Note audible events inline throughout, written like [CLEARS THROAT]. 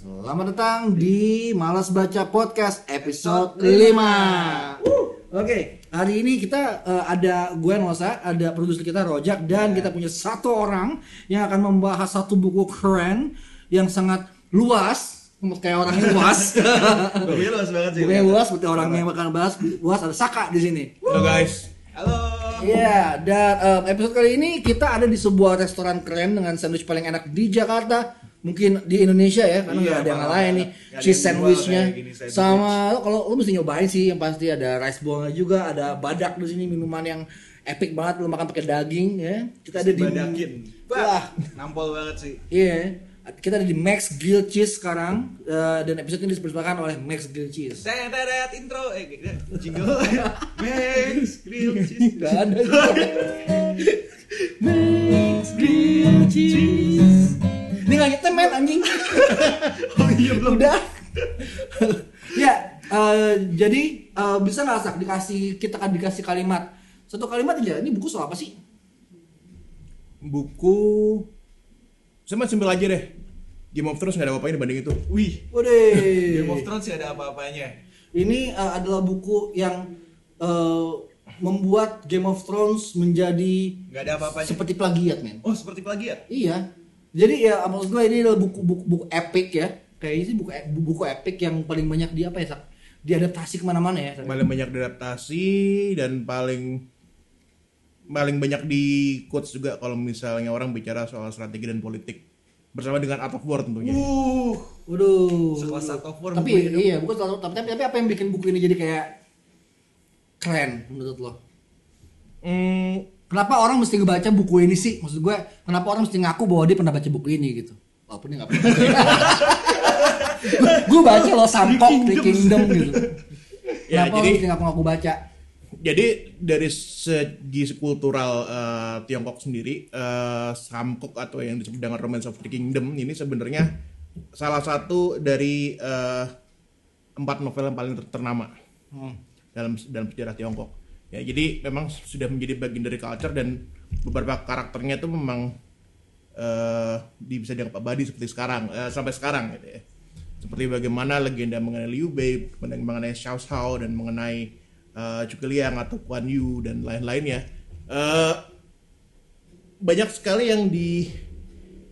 Selamat datang di Malas Baca Podcast episode 5 Oke, hari ini kita eh, ada gue Nosa, ada produser kita Rojak Dan kita punya satu orang yang akan membahas satu buku keren Yang sangat luas Kayak orangnya luas Bukunya [LAUGHS] luas banget sih. Bukunya luas, seperti orang yang bakal bahas Luas, ada Saka di sini Halo guys. Halo. Iya, dan em, episode kali ini kita ada di sebuah restoran keren dengan sandwich paling enak di Jakarta. Mungkin di Indonesia ya, karena Iya, nggak ada yang lain nih. Cheese sandwichnya, kayak gini sandwich. sama lo kalau lo mesti nyobain sih, yang pasti ada rice ballnya juga, ada badak di sini minuman yang epic banget, lo makan pakai daging ya. Kita ada di Badakin. Wah, nampol banget sih. iya. Kita ada di Max Grill Cheese sekarang eh, dan episode ini dipersembahkan oleh Max Grill Cheese. Saya teret intro eh jingle. [LAUGHS] Max grill cheese. [LAUGHS] Gak ada. [LAUGHS] Max Grill Cheese. Ini nggak nyetem men anjing. Oh iya belum. Udah. ya, eh, jadi eh, bisa nggak sak dikasih kita kan dikasih kalimat satu kalimat aja. Ini buku soal apa sih? Buku saya masih simple aja deh. Game of Thrones nggak ada apa-apanya dibanding itu. Wih, Waduh. Game of Thrones sih ada apa-apanya. Ini eh, adalah buku yang eh, membuat Game of Thrones menjadi Nggak ada apa-apanya. seperti plagiat men. Oh, seperti plagiat. Iya. Jadi ya maksud gue ini adalah buku buku, buku epic ya. Kayak ini sih buku buku epic yang paling banyak di apa ya sak? Diadaptasi ke mana-mana ya. Sak? Paling banyak diadaptasi dan paling paling banyak di quotes juga kalau misalnya orang bicara soal strategi dan politik bersama dengan Art of War tentunya. Uh, Waduh. Sekelas Art of War Tapi iya, bukan selalu tapi, tapi tapi apa yang bikin buku ini jadi kayak keren menurut lo? Hmm, Kenapa orang mesti ngebaca buku ini sih? Maksud gue, kenapa orang mesti ngaku bahwa dia pernah baca buku ini gitu? Walaupun dia nggak pernah. gue baca loh Sampok The Kingdom gitu. Ya, Kenapa jadi- orang mesti ngaku-ngaku baca? jadi dari segi kultural eh, Tiongkok sendiri, eh, Samkok atau yang disebut dengan Romance of the Kingdom ini sebenarnya salah satu dari eh, empat novel yang paling ter- ternama Hmm. dalam dalam sejarah Tiongkok. Ya, jadi memang sudah menjadi bagian dari culture dan beberapa karakternya itu memang di- bisa dianggap abadi seperti sekarang eh, sampai sekarang gitu ya. Seperti bagaimana legenda mengenai Liu Bei, mengenai, Xiao Shao dan mengenai Zhuge Liang atau Guan Yu dan lain-lainnya. Eh banyak sekali yang di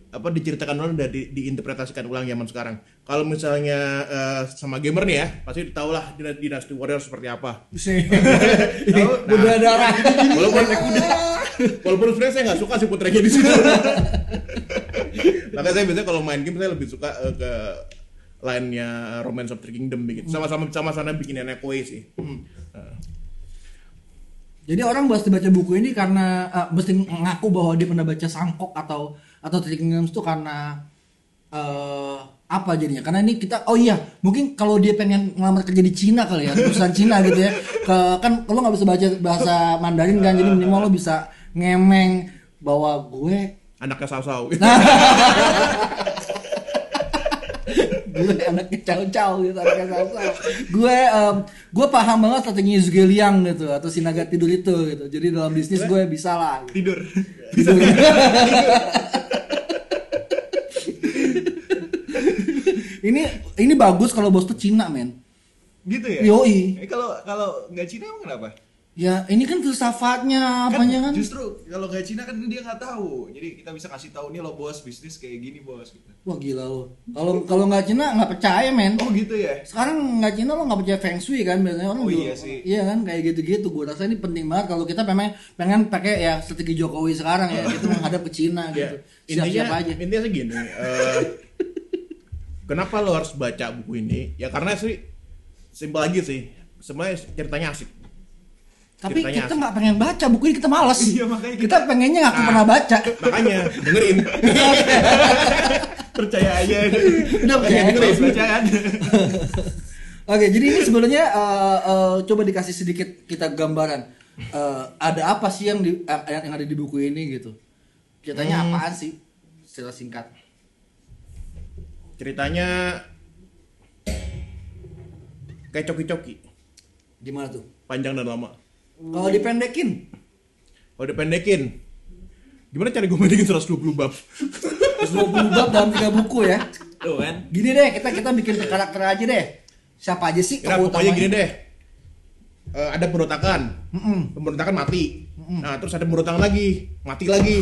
apa diceritakan ulang dan di, diinterpretasikan ulang zaman sekarang. Kalau misalnya eh, sama gamer nih ya, pasti tahu lah Dina- Dynasty Warrior seperti apa. [LAUGHS] Tahu, Udah darah. walaupun walaupun sebenarnya saya nggak suka sih putranya di situ. [LAUGHS] Makanya saya biasanya kalau main game saya lebih suka eh, ke lainnya Romance of the Kingdom begitu. Sama-sama sama-sama bikin Nekoi sih. Eh, Jadi orang mesti baca buku ini karena eh, mesti ngaku bahwa dia pernah baca Sangkok atau atau Three Kingdoms itu karena eh apa jadinya? Karena ini kita oh iya, mungkin kalau dia pengen ngelamar kerja di Cina kali ya, perusahaan Cina gitu ya. Ke, kan lo nggak bisa baca bahasa Mandarin kan, jadi minimal lo bisa ngemeng bahwa gue anaknya Sao-Sao [LAUGHS] gue anaknya caw-caw gitu anaknya caw-caw. gue em, gue paham banget strategi Zhuge Liang gitu atau Sinaga tidur itu gitu jadi dalam bisnis gue bisa lah gitu. Tidur. [LAUGHS] ini ini bagus kalau bos tuh Cina men Gitu ya? Yoi. Eh, kalau kalau nggak Cina emang kenapa? ya ini kan filsafatnya apanya kan Justru kalau nggak Cina kan dia nggak tahu. Jadi kita bisa kasih tahu nih lo bos bisnis kayak gini bos gitu. wah gila lo kalau kalau nggak Cina nggak percaya men Oh gitu ya? sekarang nggak Cina lo nggak percaya feng shui kan biasanya orang Oh iya sih. iya kan kayak gitu-gitu gue rasa ini penting banget kalau kita pengen pengen pakai ya strategi Jokowi sekarang ya gitu menghadap ke Cina ya, gitu siap-siap aja intinya sih gini eh, kenapa lo harus baca buku ini ya karena sih simpel aja sih sebenarnya ceritanya asik Tapi Ceritanya kita nggak pengen baca buku ini kita malas. Iya, makanya kita, pengennya ngaku pernah baca. makanya dengerin [LAUGHS] Percaya aja. Udah percaya. Terus bacaan. [LAUGHS] Oke, jadi ini sebenarnya eh, eh, coba dikasih sedikit kita gambaran. Eh, ada apa sih yang di yang, yang ada di buku ini gitu? Ceritanya Hmm. apaan sih? Secara singkat. Ceritanya kayak coki-coki Gimana tuh? panjang dan lama Kalau dipendekin, kalau dipendekin gimana cara gue pendekin 120 bab 20 bab dalam tiga buku ya. Tuh kan. Gini deh, kita kita bikin karakter aja deh. Siapa aja sih tokoh pokoknya gini deh. Eh, ada pemberontakan. Mm-mm. Pemberontakan mati. Nah, terus ada pemberontakan lagi, mati lagi.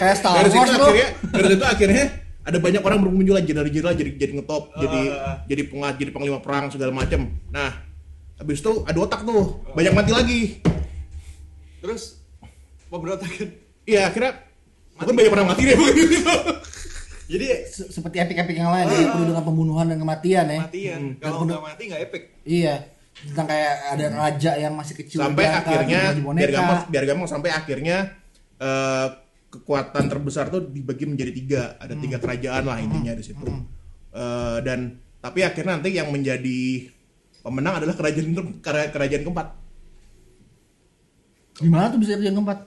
Kayak Star dari situ Wars akhirnya, dari situ akhirnya ada banyak orang bermunculan jenderal-jenderal jadi jadi ngetop, jadi Ah. jadi pengat, jadi panglima perang segala macam. Nah, habis itu ada otak tuh, banyak mati lagi. Terus pemberontakan. Iya, akhirnya bukan banyak orang mati deh [LAUGHS] bukan gitu. Jadi Se- Seperti epic-epic yang lain, jadi penuh dengan pembunuhan dan kematian ya. matian. Hmm. Kalau nggak mati nggak epic. Iya. Tentang kayak ada raja yang masih kecil sampai akhirnya biar gampang biar gampang sampai akhirnya eh, kekuatan terbesar tuh dibagi menjadi tiga. Ada tiga kerajaan lah intinya di situ. Eh, dan tapi akhirnya nanti yang menjadi pemenang adalah kerajaan ke- kera- kerajaan keempat. Gimana tuh bisa yang keempat?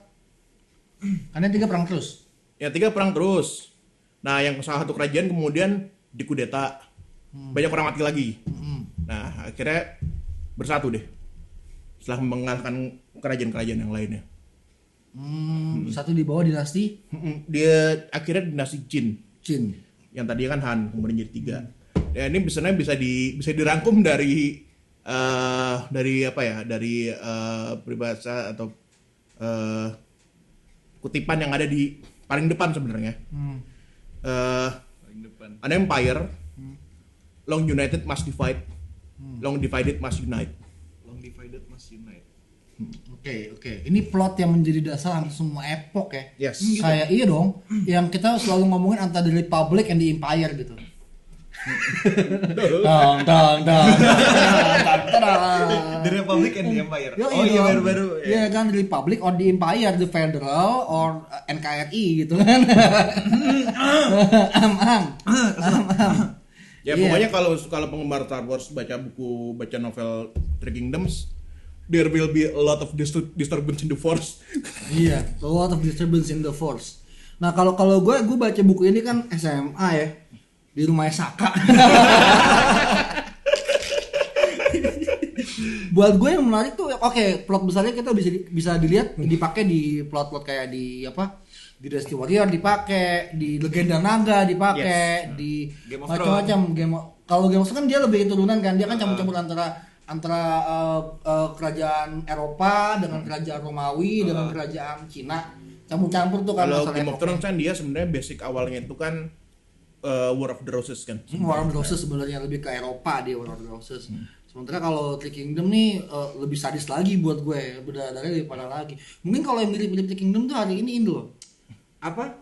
Karena tiga perang terus. yang tiga perang terus. Nah yang salah satu kerajaan kemudian dikudeta banyak orang mati lagi. Nah akhirnya bersatu deh. Setelah mengalahkan kerajaan-kerajaan yang lainnya Hmm, Satu di bawah dinasti? Mm-mm. dia akhirnya dinasti Jin. Jin. yang tadi kan Han kemudian jadi tiga. Ya ini sebenarnya bisa di bisa dirangkum dari eh dari apa ya? Dari eh, peribahasa atau eh, kutipan yang ada di paling depan sebenarnya. Hmm. Eh, Paling depan. an empire long united must divide. Long divided must unite Long divided must unite. Oke, oke. Ini plot yang menjadi dasar hampir semua epok ya. Yes. Kayak iya dong, yang kita selalu ngomongin antara the republic and the empire gitu. [LAUGHS] dong, dong, dong. The Republic and the Empire. Yo, oh iya baru-baru. Iya kan, the republic or the empire, the federal or uh, NKRI gitu kan. am, am. Am, am. ya Iya. pokoknya kalau kalau penggemar Star Wars baca buku baca novel Three Kingdoms there will be a lot of distur- disturbance in the force [LAUGHS] Iya, a lot of disturbance in the force. Nah kalau kalau gue gue baca buku ini kan SMA ya di rumah Saka. [LAUGHS] Buat gue yang menarik tuh, oke plot besarnya kita bisa bisa dilihat dipakai di plot-plot kayak di apa di Dynasty Warrior dipakai, di Legenda Naga dipakai, di Game of macam-macam game. Kalau Game of Thrones kan dia lebih turunan kan, dia kan campur-campur antara antara eh, eh, kerajaan Eropa dengan kerajaan Romawi dengan kerajaan Cina campur-campur tuh kan kalau Game of. Thrones kan dia sebenarnya basic awalnya itu kan uh, War of the Roses kan Hmm, War of the Roses sebenarnya lebih ke Eropa dia War of the Roses. Sementara kalau Three Kingdom nih eh, lebih sadis lagi buat gue, berdarah-darah lebih parah lagi. Mungkin kalau yang mirip-mirip Three Kingdom tuh hari ini Indo. Apa?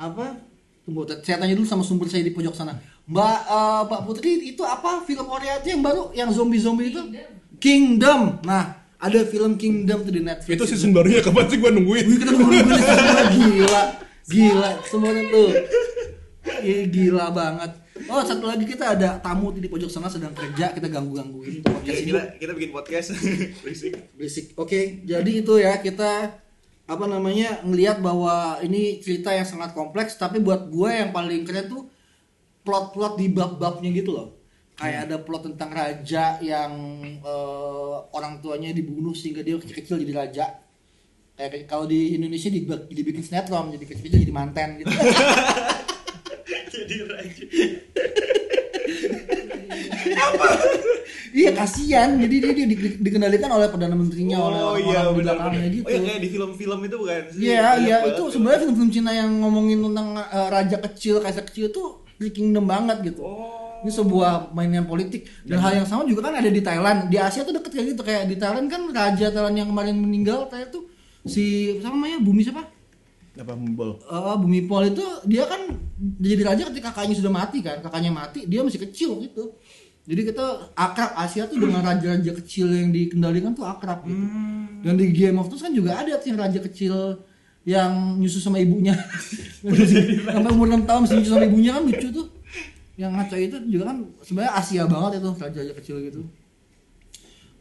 Apa? Tunggu, saya tanya dulu sama sumber saya di pojok sana. Mbak eh, Mbak Putri itu apa film Korea itu yang baru yang zombie-zombie itu? Kingdom. Nah, ada film Kingdom tuh di Netflix. itu season barunya kapan sih gua nungguin Wih, kita nungguin nungguin semua [LAUGHS] gila, gila semuanya tuh. Ih, gila banget. Oh satu lagi kita ada tamu di pojok sana sedang kerja kita ganggu gangguin Kita, podcast ini kita, kita bikin podcast. [LAUGHS] Berisik. berisik. Oke jadi itu ya kita apa namanya ngelihat bahwa ini cerita yang sangat kompleks tapi buat gue yang paling keren tuh plot-plot di bab-babnya gitu loh. Kayak ada plot tentang raja yang eh, orang tuanya dibunuh sehingga dia kecil-kecil jadi raja. Kayak kalau di Indonesia dibuat- dibikin sinetron jadi kecil-kecil jadi manten gitu. [LAUGHS] Jadi raja. [LAUGHS] iya kasihan jadi dia, dia di- dikendalikan oleh perdana menterinya oleh Oh orang-orang iya di benar. belakangnya gitu. Oh iya kayak di film-film itu bukan sih? Iya, iya itu sebenarnya film-film Cina yang ngomongin tentang eh, raja kecil, kaisar kecil tuh The Kingdom banget gitu. Oh. Ini sebuah mainan politik dan hal yang sama juga kan ada di Thailand. Di Asia tuh deket kayak gitu kayak di Thailand kan raja Thailand yang kemarin meninggal Thailand tuh si siapa namanya Bumi siapa? apa membol Eh, Bumi Pol itu dia kan jadi raja ketika kakaknya sudah mati kan, kakaknya mati dia masih kecil gitu. Jadi kita akrab Asia tuh dengan raja-raja kecil yang dikendalikan tuh akrab gitu. Dan di Game of Thrones kan juga ada tuh yang raja kecil yang nyusu sama ibunya. [LAUGHS] [LAUGHS] Sampai umur 6 tahun masih nyusu sama ibunya kan lucu tuh. Yang ngaco itu juga kan sebenarnya Asia banget itu raja-raja kecil gitu.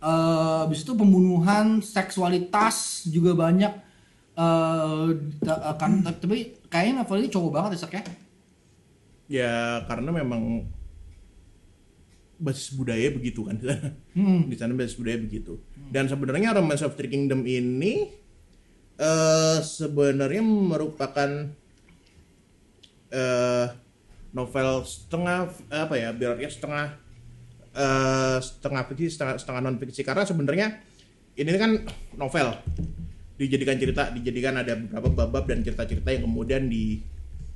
Eh, habis itu pembunuhan, seksualitas juga banyak. Ta- kan tapi kayaknya novel ini cowok banget ya ya. ya karena memang basis budaya begitu kan. Hmm. [LAUGHS] di sana basis budaya begitu. Dan sebenarnya Romance of Three Kingdom ini eh sebenarnya merupakan eh novel setengah apa ya biar ya setengah eh, setengah fiksi setengah setengah non fiksi karena sebenarnya ini kan novel. Dijadikan cerita dijadikan ada beberapa bab dan cerita-cerita yang kemudian di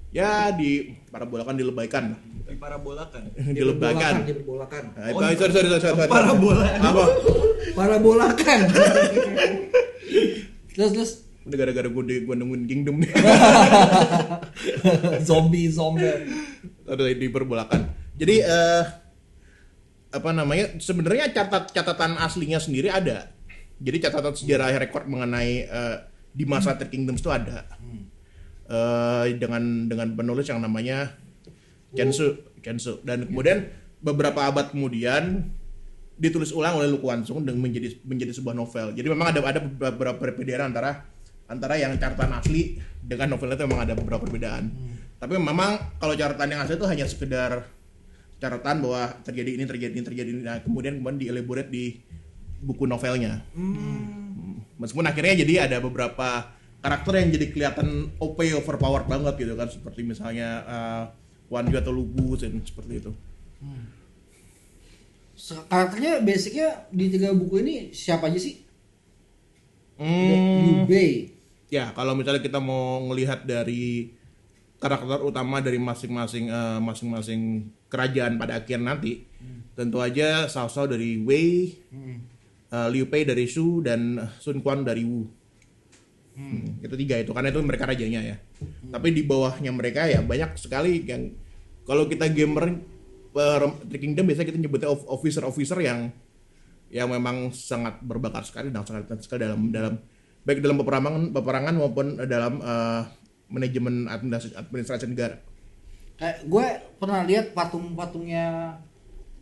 ya di parabolakan dilebaikan Di parabolakan. [LAUGHS] dilebaikan diperbolakan. Itu- sorry, sorry, sorry, sorry, sorry. Parabola. apa? Parabolakan. [LAUGHS] Terus terus. Udah gara-gara gue di gue nungguin kingdom nih. [LAUGHS] Zombie zombie. Ada diperbolakan. Jadi eh apa namanya sebenarnya catat catatan aslinya sendiri ada. Jadi catatan sejarah rekor mengenai eh, di masa Three Kingdoms itu ada. Eh, dengan dengan penulis yang namanya Kensu Kensu. Dan kemudian beberapa abad kemudian ditulis ulang oleh Lu Kuan-sung dan menjadi menjadi sebuah novel. Jadi memang ada ada beberapa perbedaan antara antara yang catatan asli dengan novel itu memang ada beberapa perbedaan. Tapi memang kalau catatan yang asli itu hanya sekedar catatan bahwa terjadi ini terjadi ini terjadi ini nah, kemudian kemudian dielaborate di buku novelnya. Hmm. meskipun akhirnya jadi ada beberapa karakter yang jadi kelihatan OP overpowered banget gitu kan. Seperti misalnya uh, Wan atau Lubu dan seperti itu. Se- karakternya basicnya di tiga buku ini siapa aja sih? Hmm, Yubei ya kalau misalnya kita mau ngelihat dari karakter utama dari masing-masing eh, masing-masing kerajaan pada akhir nanti tentu aja Cao Cao dari Wei eh, Liu Pei dari Shu dan Sun Quan dari Wu Hmm, itu tiga itu karena itu mereka rajanya ya tapi di bawahnya mereka ya banyak sekali yang kalau kita gamer per Three Kingdom biasanya kita nyebutnya of- officer-officer yang yang memang sangat berbakat sekali dan sangat sekali dalam dalam baik dalam peperangan peperangan maupun dalam eh, manajemen administrasi, administrasi negara. kayak gue pernah lihat patung-patungnya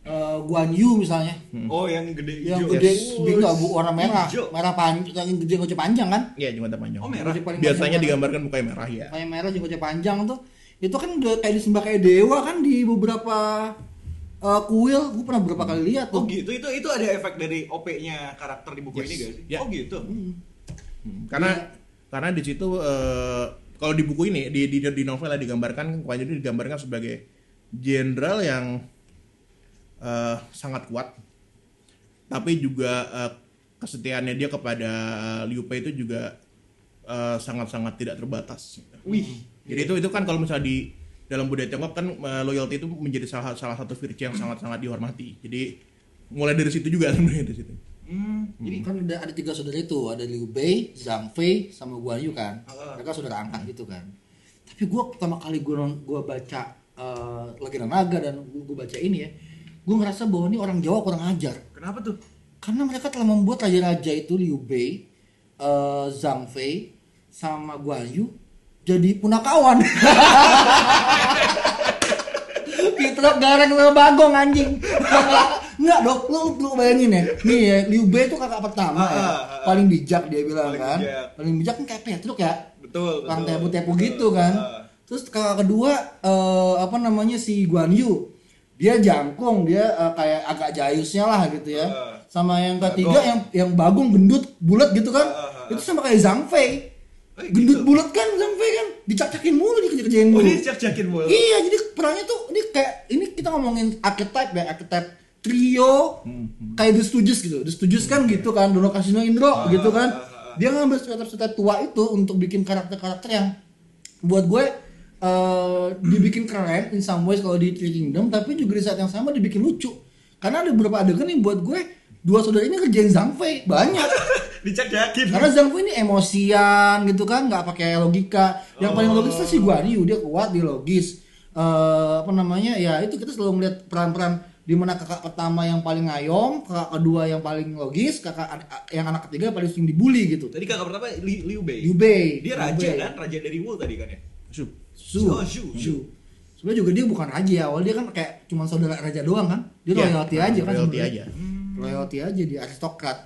eh, Guan Yu misalnya Oh, yang gede yang gede Yes. bingung abu warna merah Hijau. merah panjang yang gede gocek panjang kan Iya, jembatan panjang. Oh, merah. Biasanya panjang digambarkan mukanya merah ya. kayak merah gocek panjang tuh itu kan udah kayak disembah kayak dewa kan di beberapa eh, kuil gue pernah beberapa kali lihat Oh tuh gitu, itu itu ada efek dari OP-nya karakter di buku Yes. ini sih? Ya. Oh gitu. Hmm, karena karena di situ eh, kalau di buku ini di di, di novel digambarkan Kuan itu digambarkan sebagai jenderal yang eh, sangat kuat. Tapi juga eh, kesetiaannya dia kepada Liu Pei itu juga eh, sangat-sangat tidak terbatas. Wih. jadi itu itu kan kalau misalnya di dalam budaya Tiongkok kan eh, loyalty itu menjadi salah salah satu virtue yang sangat-sangat dihormati. Jadi mulai dari situ juga [LAUGHS] sebenarnya dari situ. Hmm, jadi kan ada, ada tiga saudara itu. Ada Liu Bei, Zhang Fei, sama Guan Yu kan. Ah. mereka saudara angkat gitu kan. Tapi gue pertama kali gue gua baca eh, lagi naga dan gue baca ini ya gue ngerasa bahwa ini orang Jawa kurang ajar kenapa tuh? karena mereka telah membuat raja-raja itu Liu Bei, eh, Zhang Fei, sama Guan Yu jadi punakawan. [LAUGHS] Pitrok garang sama bagong anjing. [LAUGHS] Enggak dok, lu, lu bayangin ya. Nih ya, Liu Bei itu kakak pertama Ah, ya. ah, ah. Paling bijak dia bilang Paling kan. bijak. Paling bijak kan kayak Petruk ya. Betul, Orang tepu-tepu gitu kan. Ah. Terus kakak kedua eh, apa namanya si Guan Yu. Dia jangkung, dia eh, kayak agak jayusnya lah gitu ya. Ah. Sama yang ketiga Bagong. yang yang bagong gendut bulat gitu kan. Ah, ah. Itu sama kayak Zhang Fei. Eh, Gendut gitu. bulat kan Zhang Fei kan. Dicak-cakin mulu dikerja-kerjain Oh, mulu. dia cak-cakin mulu. Iya, jadi perangnya tuh ini kayak ini kita ngomongin archetype ya, archetype trio kayak The Stooges gitu. The Stooges kan gitu kan, Dono Kasino Indro gitu kan. ah, ah. Dia ngambil stereotip tua itu untuk bikin karakter-karakter yang buat gue eh, dibikin keren in some ways kalau di Three Kingdom, tapi juga di saat yang sama dibikin lucu. Karena ada beberapa adegan yang buat gue dua saudara ini kerjain Zhang Fei banyak. [LAUGHS] Dicak-cakin. Karena Zhang Fei ini emosian gitu kan, nggak pakai logika. Yang paling Oh. logis itu si Guan Yu, dia kuat, dia logis. Eh, apa namanya? Ya itu kita selalu melihat peran-peran di mana kakak pertama yang paling ngayom, kakak kedua yang paling logis, kakak yang anak ketiga paling sering dibully gitu. Tadi kakak pertama Li- Liu Bei. Liu Bei. Dia Liu raja Bei. kan, raja dari Wu tadi kan ya. Su. Su. Oh, Shu. Shu. Sebenarnya juga dia bukan raja awal dia kan kayak cuma saudara raja doang kan. Dia Iya, royalty aja kan royalty aja. Royalty aja dia aristokrat.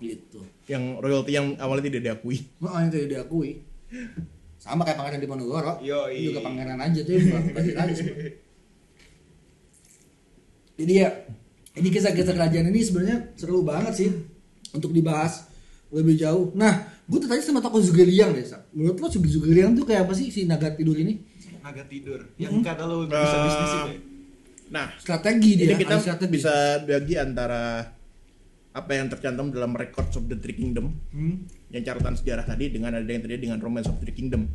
Gitu. yang royalty yang awalnya tidak diakui Oh, yang diakui. Sama kayak pangeran Diponegoro. Dia juga pangeran aja tuh, raja sebenarnya. Jadi ya, ini kisah-kisah kerajaan ini sebenarnya seru banget sih untuk dibahas lebih jauh. Nah, gue tertarik sama tokoh Zugeliang deh, Sak. Menurut lo Zugeliang tuh kayak apa sih si naga tidur ini? naga tidur yang kata lo bisa Eh, bisnis itu. Nah, Strategi dia. Jadi kita strategi. bisa bagi antara apa yang tercantum dalam Records of the Three Kingdom Hmm. yang catatan sejarah tadi dengan ada yang tadi dengan Romance of the Three Kingdom.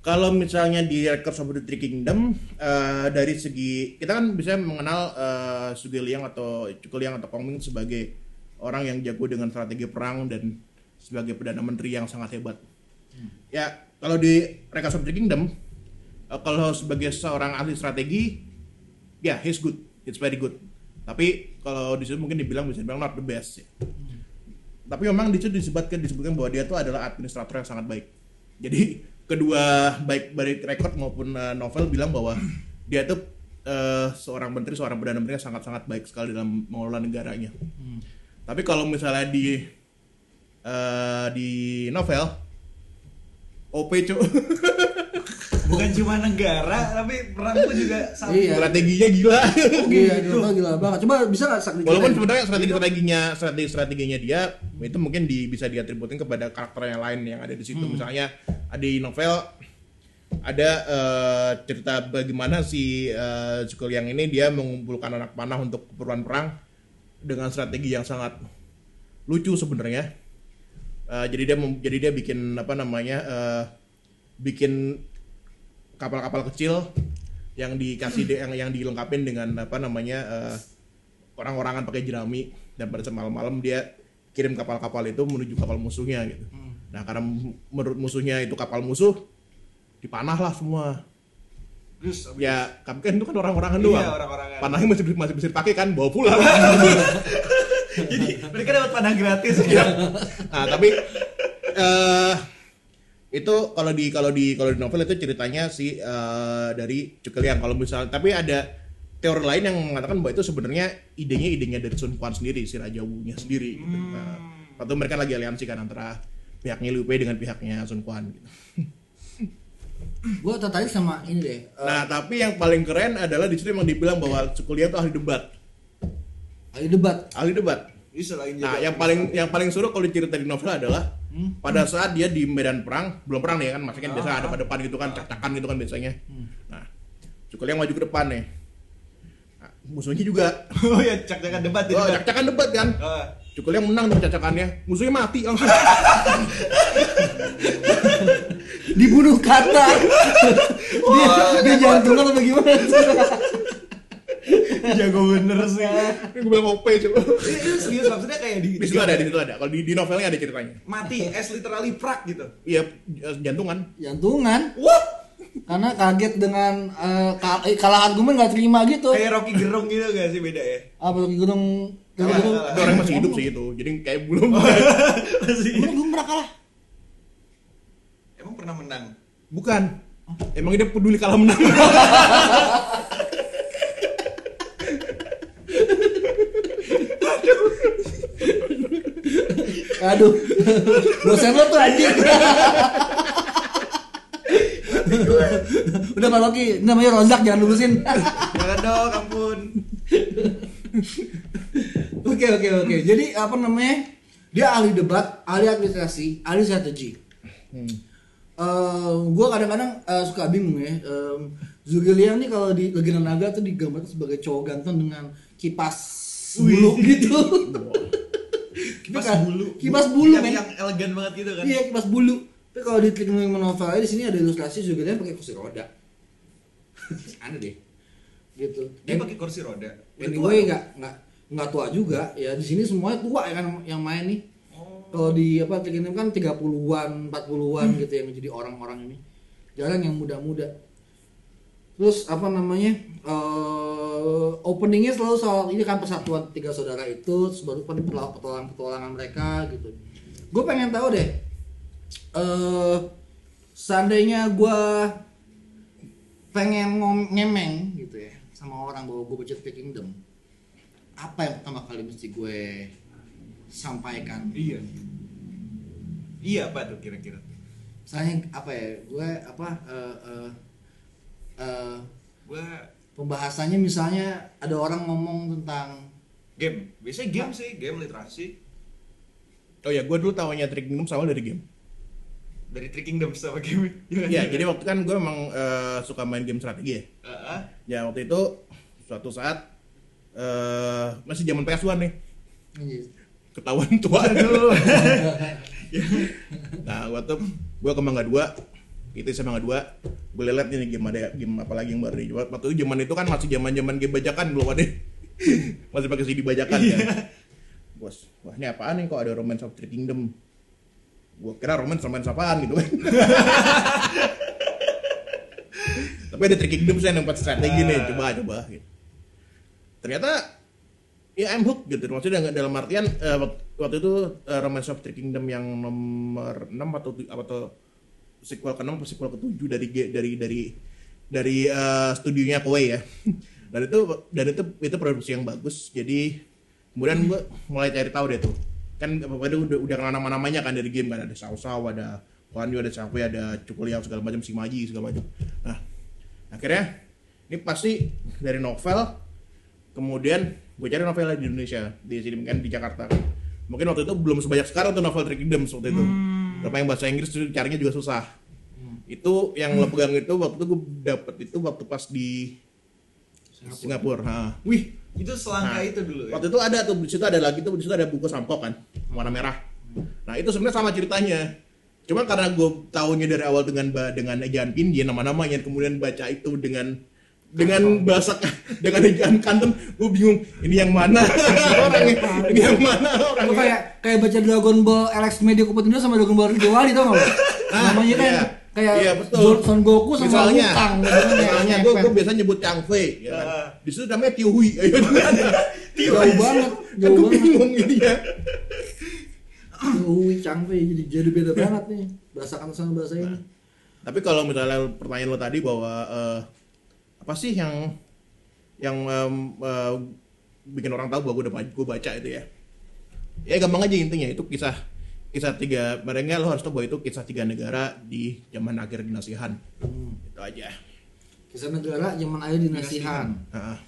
Kalau misalnya di Records of the Three Kingdom eh, dari segi kita kan bisa mengenal uh, Sugeliang atau Cukeliang atau Kongming sebagai orang yang jago dengan strategi perang dan sebagai perdana menteri yang sangat hebat. Ya kalau di Records of the Kingdom eh, kalau sebagai seorang ahli strategi ya he's good, it's very good. Tapi kalau di mungkin dibilang bisa dibilang not the best ya. Tapi memang di situ disebutkan disebutkan bahwa dia itu adalah administrator yang sangat baik. Jadi kedua baik baik record maupun uh, novel bilang bahwa dia itu uh, seorang menteri, seorang perdana menteri yang sangat-sangat baik sekali dalam mengelola negaranya. Tapi kalau misalnya di uh, di novel OP cu Bukan cuma negara, tapi perang pun juga sama. Iya. strateginya gila. Iya, gila, gila banget. Coba bisa nggak sak Walaupun sebenarnya strategi strateginya strategi strateginya dia itu mungkin di, bisa diatributin kepada karakter yang lain yang ada di situ. Misalnya ada di novel ada eh, cerita bagaimana si uh, yang ini dia mengumpulkan anak panah untuk keperluan perang dengan strategi yang sangat lucu sebenarnya. Eh, jadi dia jadi dia bikin apa namanya eh, bikin kapal-kapal kecil yang dikasih de- yang yang dilengkapin dengan apa namanya eh, orang-orangan pakai jerami dan pada saat malam-malam dia kirim kapal-kapal itu menuju kapal musuhnya gitu. Nah karena menurut musuhnya itu kapal musuh dipanah lah semua. Terus Ya kan itu kan orang-orangan Iya, doang. orang-orangan. Panahnya masih masih bisa dipakai kan bawa pulang. [LAUGHS] jadi mereka dapat panah gratis [LAUGHS] ya. nah tapi eh itu kalau di kalau di kalau di novel itu ceritanya si eh, dari Cukeliang kalau misalnya tapi ada teori lain yang mengatakan bahwa itu sebenarnya idenya idenya dari Sun Quan sendiri si Raja Wu-nya sendiri gitu. Nah, waktu mereka lagi aliansi kan antara pihaknya Liu Bei dengan pihaknya Sun Quan gitu. [LAUGHS] Gue tertarik sama ini deh. eh, Nah, tapi yang paling keren adalah di situ emang dibilang bahwa Cukeliang itu ahli debat. Ahli debat. Ahli debat. Ini selain Nah, yang paling yang paling seru kalau cerita di novel adalah Hmm. pada saat dia di medan perang, belum perang nih kan, maksudnya kan biasa ada pada depan gitu kan, cak-cakan gitu kan biasanya. Nah, Cukul yang maju ke depan nih. Nah, musuhnya juga. [LAUGHS] Oh ya, cak-cakan debat Oh, ya. cak-cakan debat kan. Ah. Cukul yang menang dengan cacakannya, musuhnya mati langsung. [LAUGHS] Dibunuh kata. [LAUGHS] dia, dia jantungan apa gimana? Jago bener sih. Gue bilang OP coba. Ini serius maksudnya kayak di, Di situ ada, di situ ada. Kalau di, di novelnya ada ceritanya. mati, as literally prak gitu. Iya, jantungan. jantungan. What? Karena kaget dengan eh, kal- eh, kalah argumen nggak terima gitu. Kayak Rocky Gerung gitu gak sih beda ya? Apa gunung kalah. Itu orang masih hidup sih itu. Jadi kayak belum. [LAUGHS] Masih. Gunung gunung pernah kalah. Emang pernah menang? Bukan. Emang dia peduli kalah menang. [LAUGHS] Aduh, dosen lo tuh anjing. Udah Pak Loki, namanya Rozak jangan lurusin. Jangan dong, ampun. Oke oke oke. Jadi apa namanya? Dia ahli debat, ahli administrasi, ahli strategi. Eh, gue kadang-kadang eh, suka bingung ya. Um, Zugeliang nih kalau di Legenda Naga tuh digambarkan sebagai cowok ganteng dengan kipas bulu gitu. [LAUGHS] Kipas Kan? bulu. Kipas bulu, yang, men. yang elegan banget gitu kan. Iya kipas bulu. Tapi kalau di Trik Novel di sini ada ilustrasi Zugeliang pakai kursi roda. [LAUGHS] Aneh deh. Gitu. Dia pakai kursi roda. Anyway dong. nggak nggak nggak tua juga ya di sini semuanya tua ya kan yang main nih. Oh. Kalau di apa Trik kan 30-an, 40-an gitu yang jadi orang-orang ini. Jarang yang muda-muda. Terus apa namanya? eh openingnya selalu soal ini kan persatuan tiga saudara itu, terus baru kan petualangan-petualangan mereka gitu. Gue pengen tahu deh. eh seandainya gue pengen ngom- ngemeng gitu ya sama orang bahwa gue baca The Kingdom apa yang pertama kali mesti gue sampaikan Iya. Iya apa tuh kira-kira? misalnya apa ya gue apa eh, eh, eh, Gua pembahasannya misalnya ada orang ngomong tentang game. Biasanya game sih, game literasi. Oh ya, gue dulu tahunya Trick Kingdom sama dari game. dari Three Kingdoms sama game. Iya, jadi waktu kan gue emang eh, suka main game strategi ya. Heeh. Ya waktu itu suatu saat eh masih zaman PS1 nih, ketahuan tua. [LAUGHS] nah, waktu gue ke Mangga 2, itu sama 2, gue liat nih game ada game apa lagi yang baru nih. Waktu itu zaman itu kan masih zaman zaman game bajakan belum ada. [LAUGHS] masih pakai CD bajakan kan. Bos, wah ini apaan nih kok ada Romance of Three Kingdom? Gue kira romance romance apaan gitu kan. [LAUGHS] Tapi ada Three Kingdoms yang empat strategi nih, coba coba gitu. Ternyata ya I'm hooked gitu. Maksudnya dalam- dalam artian eh, wak- waktu itu eh, Romance of Three Kingdom yang nomor 6 atau atau sequel ke-6 atau sequel ke-7 dari dari dari dari eh, studionya Koei ya. [LAUGHS] Dan itu dan itu itu produksi yang bagus. Jadi kemudian gue mulai cari tahu deh tuh. Kan apa udah udah kenal nama-namanya kan dari game kan ada Sao, ada Wanyu, ada Chakwe, ada Cukuliang segala macam, Simaji segala macam. Nah, akhirnya ini pasti dari novel kemudian gue cari novelnya di Indonesia di sini kan di Jakarta mungkin waktu itu belum sebanyak sekarang tuh novel Three Kingdoms waktu itu berapa yang bahasa Inggris tuh carinya juga susah. Itu yang lo pegang itu waktu itu gue dapet itu waktu pas di Singapura, Nah, Wih, itu selangka Nah, itu dulu ya. waktu itu ada tuh di situ ada lagi tuh di situ ada buku sampok kan warna merah. Nah itu sebenarnya sama ceritanya. Cuma karena gue tahunya dari awal dengan dengan ejaan pinyin nama-namanya kemudian baca itu dengan dengan bahasa dengan ejaan kanton gue bingung ini yang mana [LAUGHS] orangnya ini yang mana orangnya kayak kayak baca Dragon Ball LX Media Kupetindo sama Dragon Ball Ridowali tau gak? Ah, Namanya kan iya. kayak Iya, betul. Son Goku sama misalnya Wukong gitu kan, misalnya gue gue biasa nyebut Chang Fei ya kan. Di situ namanya Tio Hui Ayo, Jauh banget, kan gue banget. bingung ini ya Hui Changfei jadi jadi beda banget nih bahasa kan sama bahasa ini. Tapi kalau misalnya pertanyaan lo tadi bahwa eh, apa sih yang yang em, eh, bikin orang tahu bahwa gue udah gue baca itu ya? Ya gampang aja intinya itu kisah kisah tiga mereka lo harus tahu bahwa itu kisah tiga negara di zaman akhir dinasti Han. Itu aja. Kisah negara zaman akhir dinasti Han. Nah,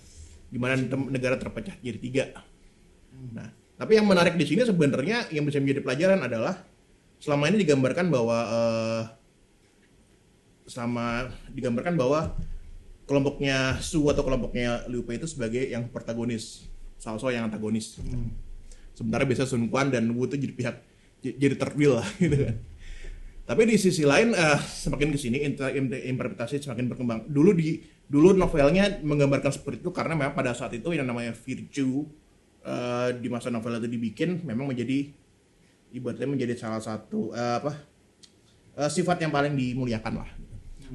gimana negara terpecah jadi tiga. Nah, tapi yang menarik di sini sebenarnya yang bisa menjadi pelajaran adalah selama ini digambarkan bahwa eh, sama digambarkan bahwa kelompoknya Su atau kelompoknya Liu Bei itu sebagai yang protagonis, Cao yang antagonis. Sementara biasa Sun Quan dan Wu itu jadi pihak jadi terpil lah [LAUGHS] gitu kan. Tapi di sisi lain eh, semakin ke sini inter- inter- interpretasi semakin berkembang. Dulu di dulu novelnya menggambarkan seperti itu karena memang pada saat itu yang namanya virtue eh, di masa novel itu dibikin memang menjadi ibaratnya menjadi salah satu eh, apa eh, sifat yang paling dimuliakan lah.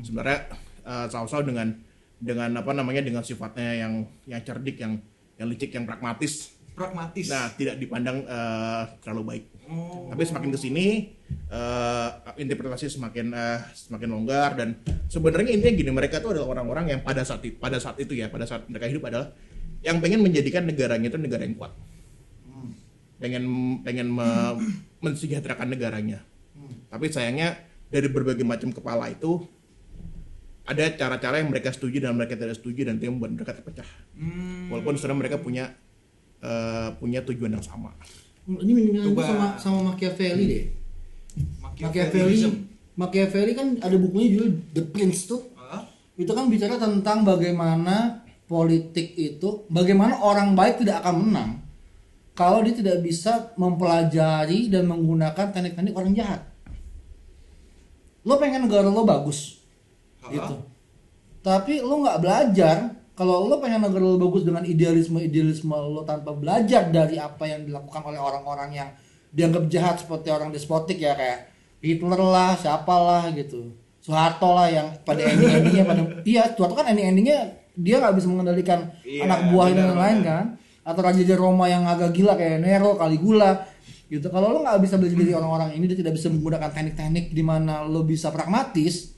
Sebenarnya eh, Cao Cao dengan dengan apa namanya dengan sifatnya yang yang cerdik yang yang licik yang pragmatis Pragmatis. Nah, tidak dipandang eh, terlalu baik. Oh. Tapi semakin ke sini eh, interpretasi semakin eh, semakin longgar dan sebenarnya intinya gini mereka itu adalah orang-orang yang pada saat pada saat itu ya pada saat mereka hidup adalah yang pengen menjadikan negaranya itu negara yang kuat. Pengen pengen me- mensejahterakan negaranya. Tapi sayangnya dari berbagai macam kepala itu ada cara-cara yang mereka setuju dan mereka tidak setuju dan itu yang membuat mereka terpecah. Hmm. Walaupun sebenarnya mereka punya eh, punya tujuan yang sama. Ini mendingan sama sama Machiavelli deh. Machiavelli. Machiavelli kan ada bukunya judul The Prince tuh. Ah, Itu kan bicara tentang bagaimana politik itu, bagaimana orang baik tidak akan menang kalau dia tidak bisa mempelajari dan menggunakan teknik-teknik orang jahat. Lo pengen negara lo bagus, Gitu. Tapi lo nggak belajar. Kalau lo pengen negara lo bagus dengan idealisme-idealisme lo tanpa belajar dari apa yang dilakukan oleh orang-orang yang dianggap jahat seperti orang despotik ya kayak Hitler lah, siapalah gitu. Soeharto lah yang pada [LAUGHS] ending-endingnya pada iya Soeharto kan ending-endingnya dia nggak bisa mengendalikan Iya, anak buah dan lain-lain kan atau raja Roma yang agak gila kayak Nero, Caligula gitu. Kalau lo nggak bisa belajar dari [CLEARS THROAT] orang-orang ini, dia tidak bisa menggunakan teknik-teknik di mana lo bisa pragmatis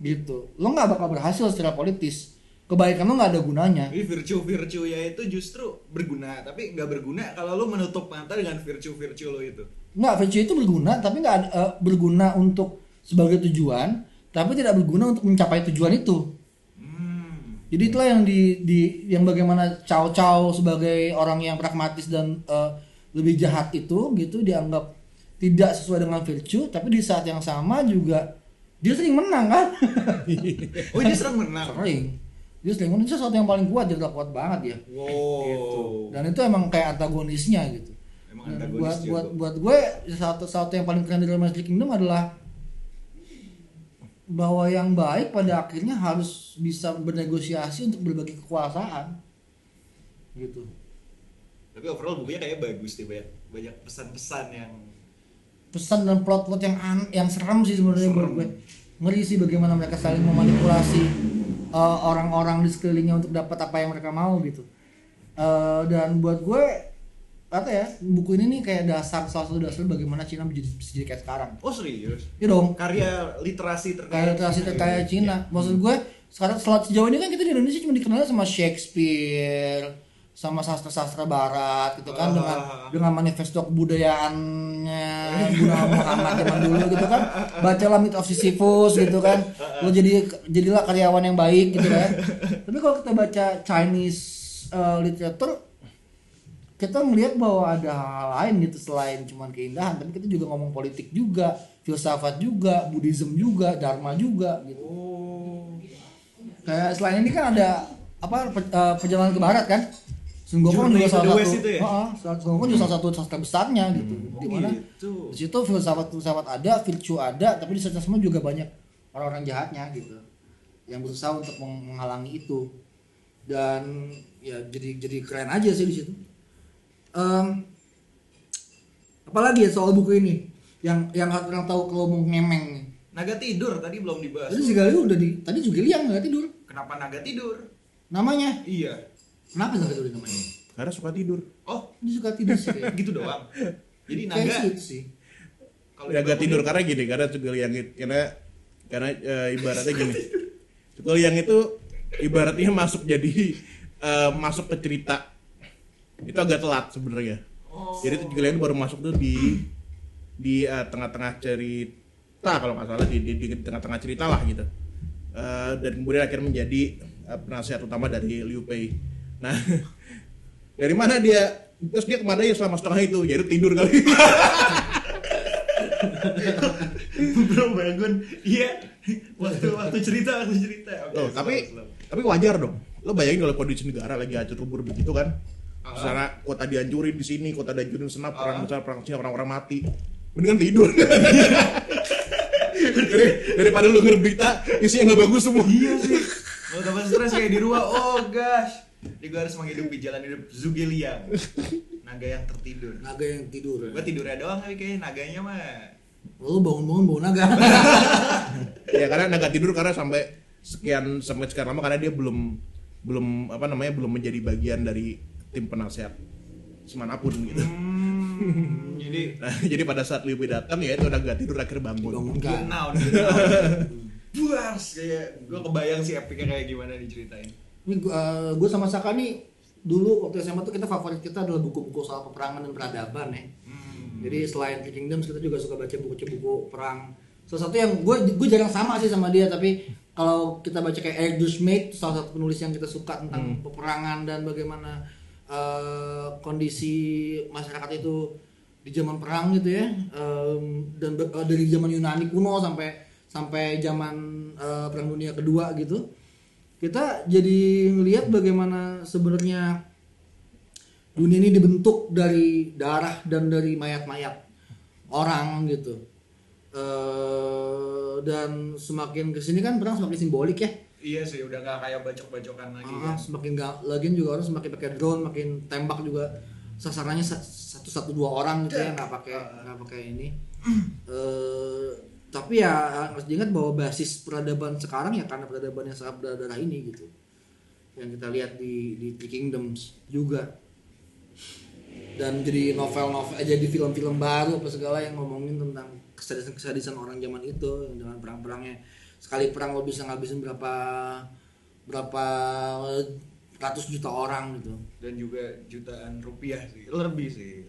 gitu. Lo nggak bakal berhasil secara politis. Kebaikan lo nggak ada gunanya. Jadi virtue-virtue ya itu justru berguna, tapi nggak berguna kalau lu menutup mata dengan virtue-virtue lo itu. Nggak, virtue itu berguna, tapi nggak eh, berguna untuk sebagai tujuan, tapi tidak berguna untuk mencapai tujuan itu. Hmm. Jadi itulah yang di, di yang bagaimana Cao Cao sebagai orang yang pragmatis dan eh, lebih jahat itu gitu dianggap tidak sesuai dengan virtue tapi di saat yang sama juga dia sering menang kan? [LAUGHS] Oh ini serang menang. sering. Dia sering menang. Itu sesuatu yang paling kuat dia udah kuat banget ya. Wow. dan itu emang kayak antagonisnya gitu. Emang Dan antagonis buat juga. buat buat gue satu satu yang paling keren dari Magic Kingdom adalah bahwa yang baik pada akhirnya harus bisa bernegosiasi untuk berbagi kekuasaan. Gitu. Tapi overall bukunya kayak bagus deh banyak banyak pesan-pesan yang pesan dan plot-plot yang an yang serem sih sebenarnya buat Serem. gue. Ngeri sih bagaimana mereka saling memanipulasi uh, orang-orang di sekelilingnya untuk dapat apa yang mereka mau gitu. Uh, dan buat gue apa ya buku ini nih kayak dasar salah satu dasar bagaimana Cina menjadi bisa jadi kayak sekarang. Oh serius. Iya dong. Karya literasi terkait kayak literasi terkait Cina. Maksud gue sekarang selat sejauh ini kan kita di Indonesia cuma dikenal sama Shakespeare sama sastra-sastra barat gitu kan dengan Ah. dengan manifesto kebudayaannya Guna Muhammad zaman dulu gitu kan. Bacalah Myth of Sisyphus gitu kan. Lo jadi jadilah karyawan yang baik gitu kan tapi kalau kita baca Chinese uh, literature kita melihat bahwa ada hal lain gitu selain cuman keindahan. Tapi kita juga ngomong politik juga filsafat juga Buddhism juga Dharma juga gitu. Oh. kayak selain ini kan ada apa eh, perjalanan ke barat kan Sun Gokong Journey juga salah satu itu ya? Heeh, Sun Gokong juga salah satu sastra besarnya gitu Oh, di mana gitu. di situ filsafat filsafat ada virtue ada tapi di sana semua juga banyak orang-orang jahatnya gitu yang berusaha untuk meng- menghalangi itu dan ya jadi jadi keren aja sih di situ Em, apalagi ya soal buku ini yang yang harus orang tahu kalau mau ngemeng nih Naga tidur tadi belum dibahas. tadi juga udah di tadi juga liang nggak tidur Kenapa naga tidur? namanya Iya. Kenapa nggak tidur namanya Karena suka tidur. Oh, dia suka tidur sih kayak [LAUGHS] gitu doang. Jadi kayak naga sih itu sih kalau Ya dibangunin- tidur karena gini, karena juga yang karena karena eh, ibaratnya gini. Tukul yang itu ibaratnya masuk jadi eh, masuk ke cerita itu agak telat sebenarnya. Oh. Jadi juga yang baru masuk tuh di di eh, tengah-tengah cerita kalau nggak salah di, di, di tengah-tengah cerita lah gitu. Eh, dan kemudian akhirnya menjadi penasihat utama dari Liu Pei. Nah, [LAUGHS] dari mana dia terus dia ke mana ya selama setengah itu? Yaitu tidur kali. [LAUGHS] belum bangun. Iya. Waktu waktu cerita waktu cerita. Oke. Tuh, slow, tapi slow. tapi wajar dong. Lo bayangin kalau kondisi negara lagi hancur lebur begitu kan. Ah. Sana kota dihancurin di sini, kota dihancurin di sana, perang Ah. besar, perang sini orang-orang mati. Mendingan tidur. [LAUGHS] Dari- daripada lu ngerebita berita isinya nggak bagus semua. Iya sih. Mau tambah stres kayak di rumah. Oh gosh. Jadi gue harus menghidupi jalan hidup Zugeliang. Naga yang tertidur. naga yang tidur Gue tidurnya doang tapi kayak naganya mah. lu bangun-bangun bau naga [LAUGHS] ya karena naga tidur karena sampai sekian sampai sekian lama karena dia belum belum apa namanya belum menjadi bagian dari tim penasehat semanapun gitu. Hmm, jadi [LAUGHS] Nah, jadi pada saat Liu Bei datang ya itu naga tidur akhirnya bangun. bangunkan [LAUGHS] Buas kayak gue kebayang sih epicnya kayak gimana diceritain. Ini gua, gua sama Saka nih dulu waktu SMA tuh kita favorit kita adalah buku-buku soal peperangan dan peradaban ya. Hmm. jadi selain The Kingdoms kita juga suka baca buku-buku perang. Salah satu yang gue gue jarang sama sih sama dia tapi kalau kita baca kayak Eric Dushmate salah satu penulis yang kita suka tentang peperangan dan bagaimana eh, kondisi masyarakat itu di zaman perang gitu ya Em, dan eh, dari zaman Yunani kuno sampai sampai zaman eh, perang dunia kedua gitu kita jadi ngelihat bagaimana sebenarnya dunia ini dibentuk dari darah dan dari mayat-mayat orang gitu. Eh, dan semakin ke sini kan perang semakin simbolik ya. Iya sih, udah gak kayak bacok-bacokan lagi Ah, kan. semakin gak lagi juga orang semakin pakai drone makin tembak juga. Sasarannya sa- satu satu dua orang gitu ya nggak pakai nggak pakai ini. [CLEARS THROAT] Eh, tapi ya harus diingat bahwa basis peradaban sekarang ya karena peradaban yang sangat berdarah ini gitu. Yang kita lihat di di Three Kingdoms juga. Dan jadi novel-novel eh, jadi film-film baru apa segala yang ngomongin tentang kesadisan-kesadisan orang zaman itu dengan perang-perangnya. Sekali perang lo bisa ngabisin berapa berapa ratus juta orang gitu. Dan juga jutaan rupiah sih, lebih sih.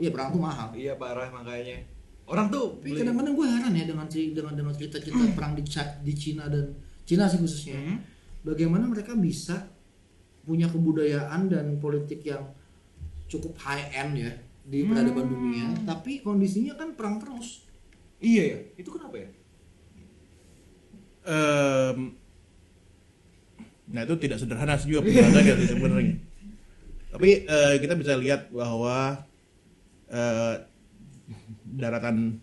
iya perang tuh mahal. Iya parah makanya. Orang tuh tapi kadang-kadang gue heran ya dengan dengan dengan cerita-cerita perang di di Cina dan Cina sih khususnya Hmm. bagaimana mereka bisa punya kebudayaan dan politik yang cukup high end ya di peradaban dunia, tapi kondisinya kan perang terus. Iya ya. Itu kenapa ya? Em, nah itu tidak sederhana sih juga sebenarnya. [LAUGHS] Tapi eh, kita bisa lihat bahwa eh, daratan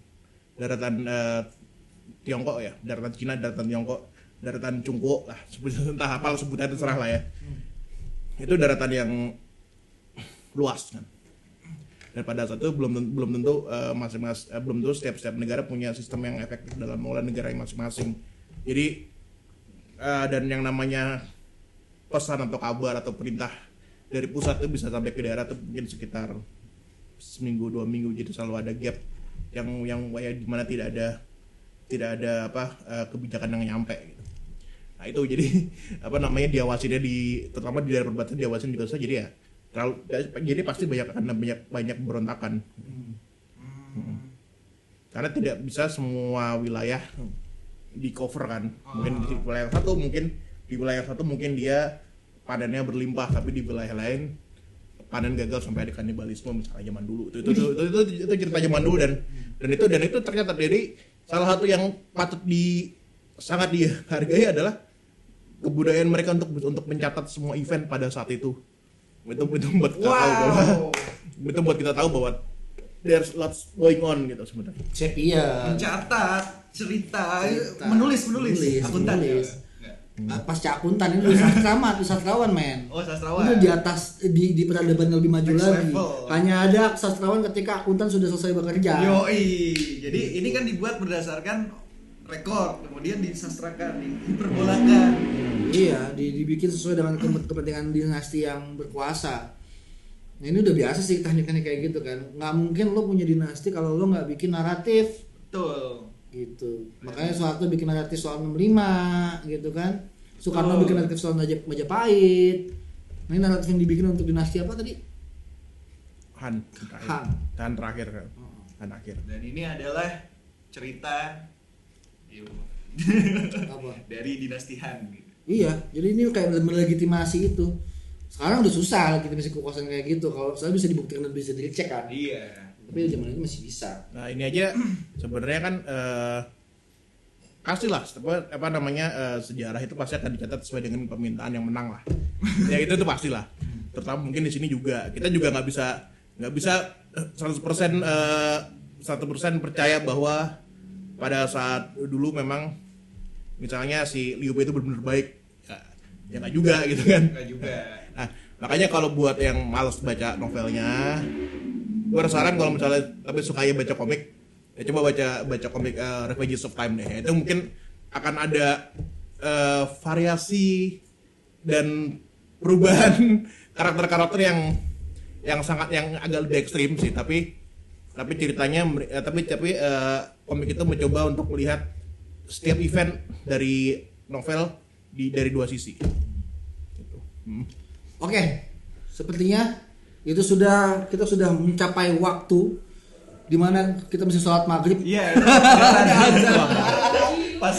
daratan eh, Tiongkok ya, daratan Cina, daratan Tiongkok, daratan Cungko lah, sebut- [LAUGHS] entah apa sebutannya terserah lah ya. Itu daratan yang luas kan. Dan pada saat itu belum belum tentu eh, masing-masing eh, belum tentu setiap setiap negara punya sistem yang efektif dalam mengelola negara yang masing-masing. Jadi eh, dan yang namanya pesan atau kabar atau perintah dari pusat itu bisa sampai ke daerah tuh mungkin sekitar seminggu dua minggu jadi selalu ada gap yang yang ya di mana tidak ada tidak ada apa eh, kebijakan yang nyampe gitu. Nah itu jadi [LAUGHS] apa namanya diawasinnya di terutama di daerah perbatasan diawasin juga susah jadi ya terlalu jadi pasti banyak akan banyak banyak berontakan Hmm. karena tidak bisa semua wilayah di cover kan mungkin di wilayah satu mungkin di wilayah satu mungkin dia panennya berlimpah tapi di wilayah lain panen gagal sampai ada kanibalisme misalnya zaman dulu. Itu itu itu, itu, itu, itu cerita zaman dulu dan dan itu dan itu ternyata dari salah satu yang patut di sangat dihargai adalah kebudayaan mereka untuk untuk mencatat semua event pada saat itu. Itu itu membuat kita tahu bahwa itu membuat kita tahu bahwa there's lots going on gitu sebenarnya. Sepia. Mencatat, cerita, Cerita. menulis, menulis, Menulis, akuntan. ya. Ah, pasca akuntan ini udah [LAUGHS] sastrawan, udah sastrawan men. Oh, sastrawan. Udah di atas di di peradaban yang lebih maju Next lagi. level. Hanya ada sastrawan ketika akuntan sudah selesai bekerja. Yoi. Jadi ini kan dibuat berdasarkan rekor, kemudian disastrakan, diperbolakan. Iya, di- dibikin sesuai dengan ke- kepentingan dinasti yang berkuasa. Nah, ini udah biasa sih teknik-teknik kayak gitu kan. Nggak mungkin lo punya dinasti kalau lo nggak bikin naratif Betul. Gitu. Makanya Soeharto bikin naratif soal 65 gitu kan. Soekarno Oh. bikin naratif soal Majap- Majapahit. Nah, ini naratif yang dibikin untuk dinasti apa tadi? Han terakhir. Han. Han terakhir kan Han akhir Dan ini adalah cerita yuk, Apa? [LAUGHS] dari dinasti Han. gitu. Iya, jadi ini kayak melegitimasi itu. Sekarang udah susah legitimasi kekuasaan kayak gitu. Kalau saya bisa dibuktikan dan bisa dicek kan. Iya. Tapi zaman ini masih bisa. Nah ini aja sebenarnya kan eh pastilah apa, apa namanya eh, sejarah itu pasti akan dicatat sesuai dengan permintaan yang menang lah. [LAUGHS] ya itu tuh pastilah. Terutama mungkin di sini juga kita juga nggak bisa nggak bisa eh, 100% eh, 100% percaya bahwa pada saat dulu memang misalnya si Liu Bei itu benar-benar baik ya, ya nggak juga gitu kan. Enggak juga. Nah, makanya kalau buat yang males baca novelnya, gue saran kalau misalnya tapi sukanya baca komik, ya coba baca baca komik eh, Refugees of Time deh. Itu mungkin akan ada eh, variasi dan perubahan [LAUGHS] karakter-karakter yang yang sangat yang agak lebih ekstrim sih, tapi tapi ceritanya eh, tapi tapi eh, komik itu mencoba untuk melihat setiap event dari novel di dari dua sisi. Gitu. Hmm. Oke, sepertinya itu sudah kita sudah mencapai waktu di mana kita mesti sholat maghrib. Iya. [LAUGHS] Pas.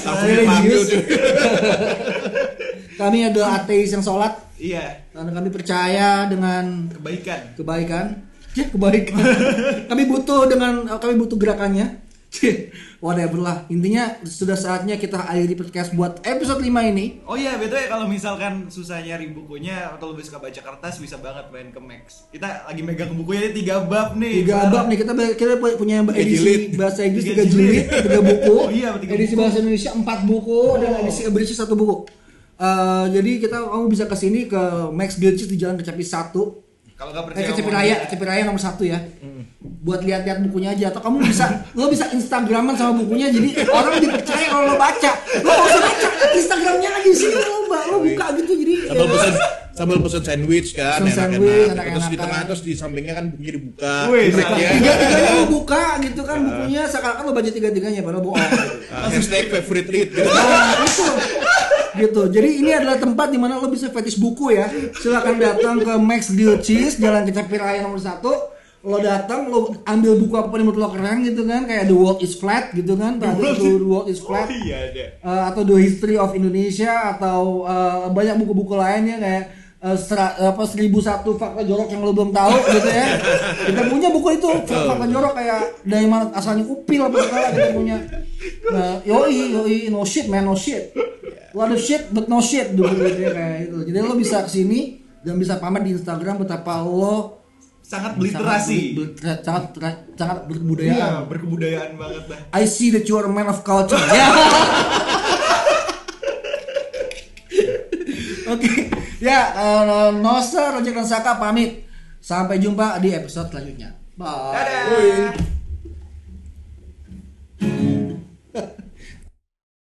Kami adalah ateis yang sholat Iya. karena kami percaya dengan Kebaikan. kebaikan. Ya, kebaikan. [LAUGHS] kami butuh dengan kami butuh gerakannya. [LAUGHS] Whatever lah. Intinya sudah saatnya kita akhiri podcast buat episode 5 ini. Oh iya, betul ya kalau misalkan susah nyari bukunya atau lebih suka baca kertas bisa banget main ke Max. Kita lagi megang bukunya ini tiga bab nih. Tiga bab nih kita kita punya edisi bahasa Inggris Tiga tiga jilid, jilid. tiga buku. [LAUGHS] Oh iya, tiga edisi buku. bahasa Indonesia empat buku dan edisi berisi satu buku. Eh, jadi kita kamu bisa ke sini ke Max Guild di Jalan Kecapi 1 Kalau nggak Eh percaya Kecapi omongan Raya. Kecapi Raya nomor satu ya. Buat lihat-lihat bukunya aja atau kamu bisa lo bisa Instagraman sama bukunya jadi orang dipercaya kalau lo baca. Lo nggak usah baca Instagramnya aja sih lo, Mbak. Lo buka gitu jadi sambil pesen sambil pesen sandwich kan enak-enak sandwich, terus di tengah terus di sampingnya kan bukunya dibuka ya. tiga tiganya lo buka gitu kan bukunya seakan-akan lo baca tiga tiganya padahal bohong. gitu. Ah, hashtag favorite read gitu. Nah, itu gitu. Jadi ini adalah tempat di mana lo bisa fetish buku ya. Silakan datang ke Max Deal Cheese Jalan Kecapi Raya nomor 1. Lo datang, lo ambil buku apa pun yang menurut lo keren gitu kan, kayak The World is Flat gitu kan, itu The World is Oh Flat. iya ada. Eh, atau The History of Indonesia atau eh, banyak buku-buku lainnya kayak eh, sera- apa seribu satu fakta jorok yang lo belum tahu gitu ya. Kita punya buku itu fakta jorok kayak dari mana asalnya upil apa segala kita punya. Nah, yoi yoi no shit man no shit. Lot of shit but no shit dulu gitu ya kayak itu jadi lo bisa ke sini dan bisa pamer di Instagram betapa lo sangat literasi, sangat, eh, sangat sangat berkebudayaan. Iya, berkebudayaan banget lah I see that you are a man of culture. Ya oke ya uh, Nosa Roger dan Saka pamit. Sampai jumpa di episode selanjutnya. Bye. Dadah. Bye.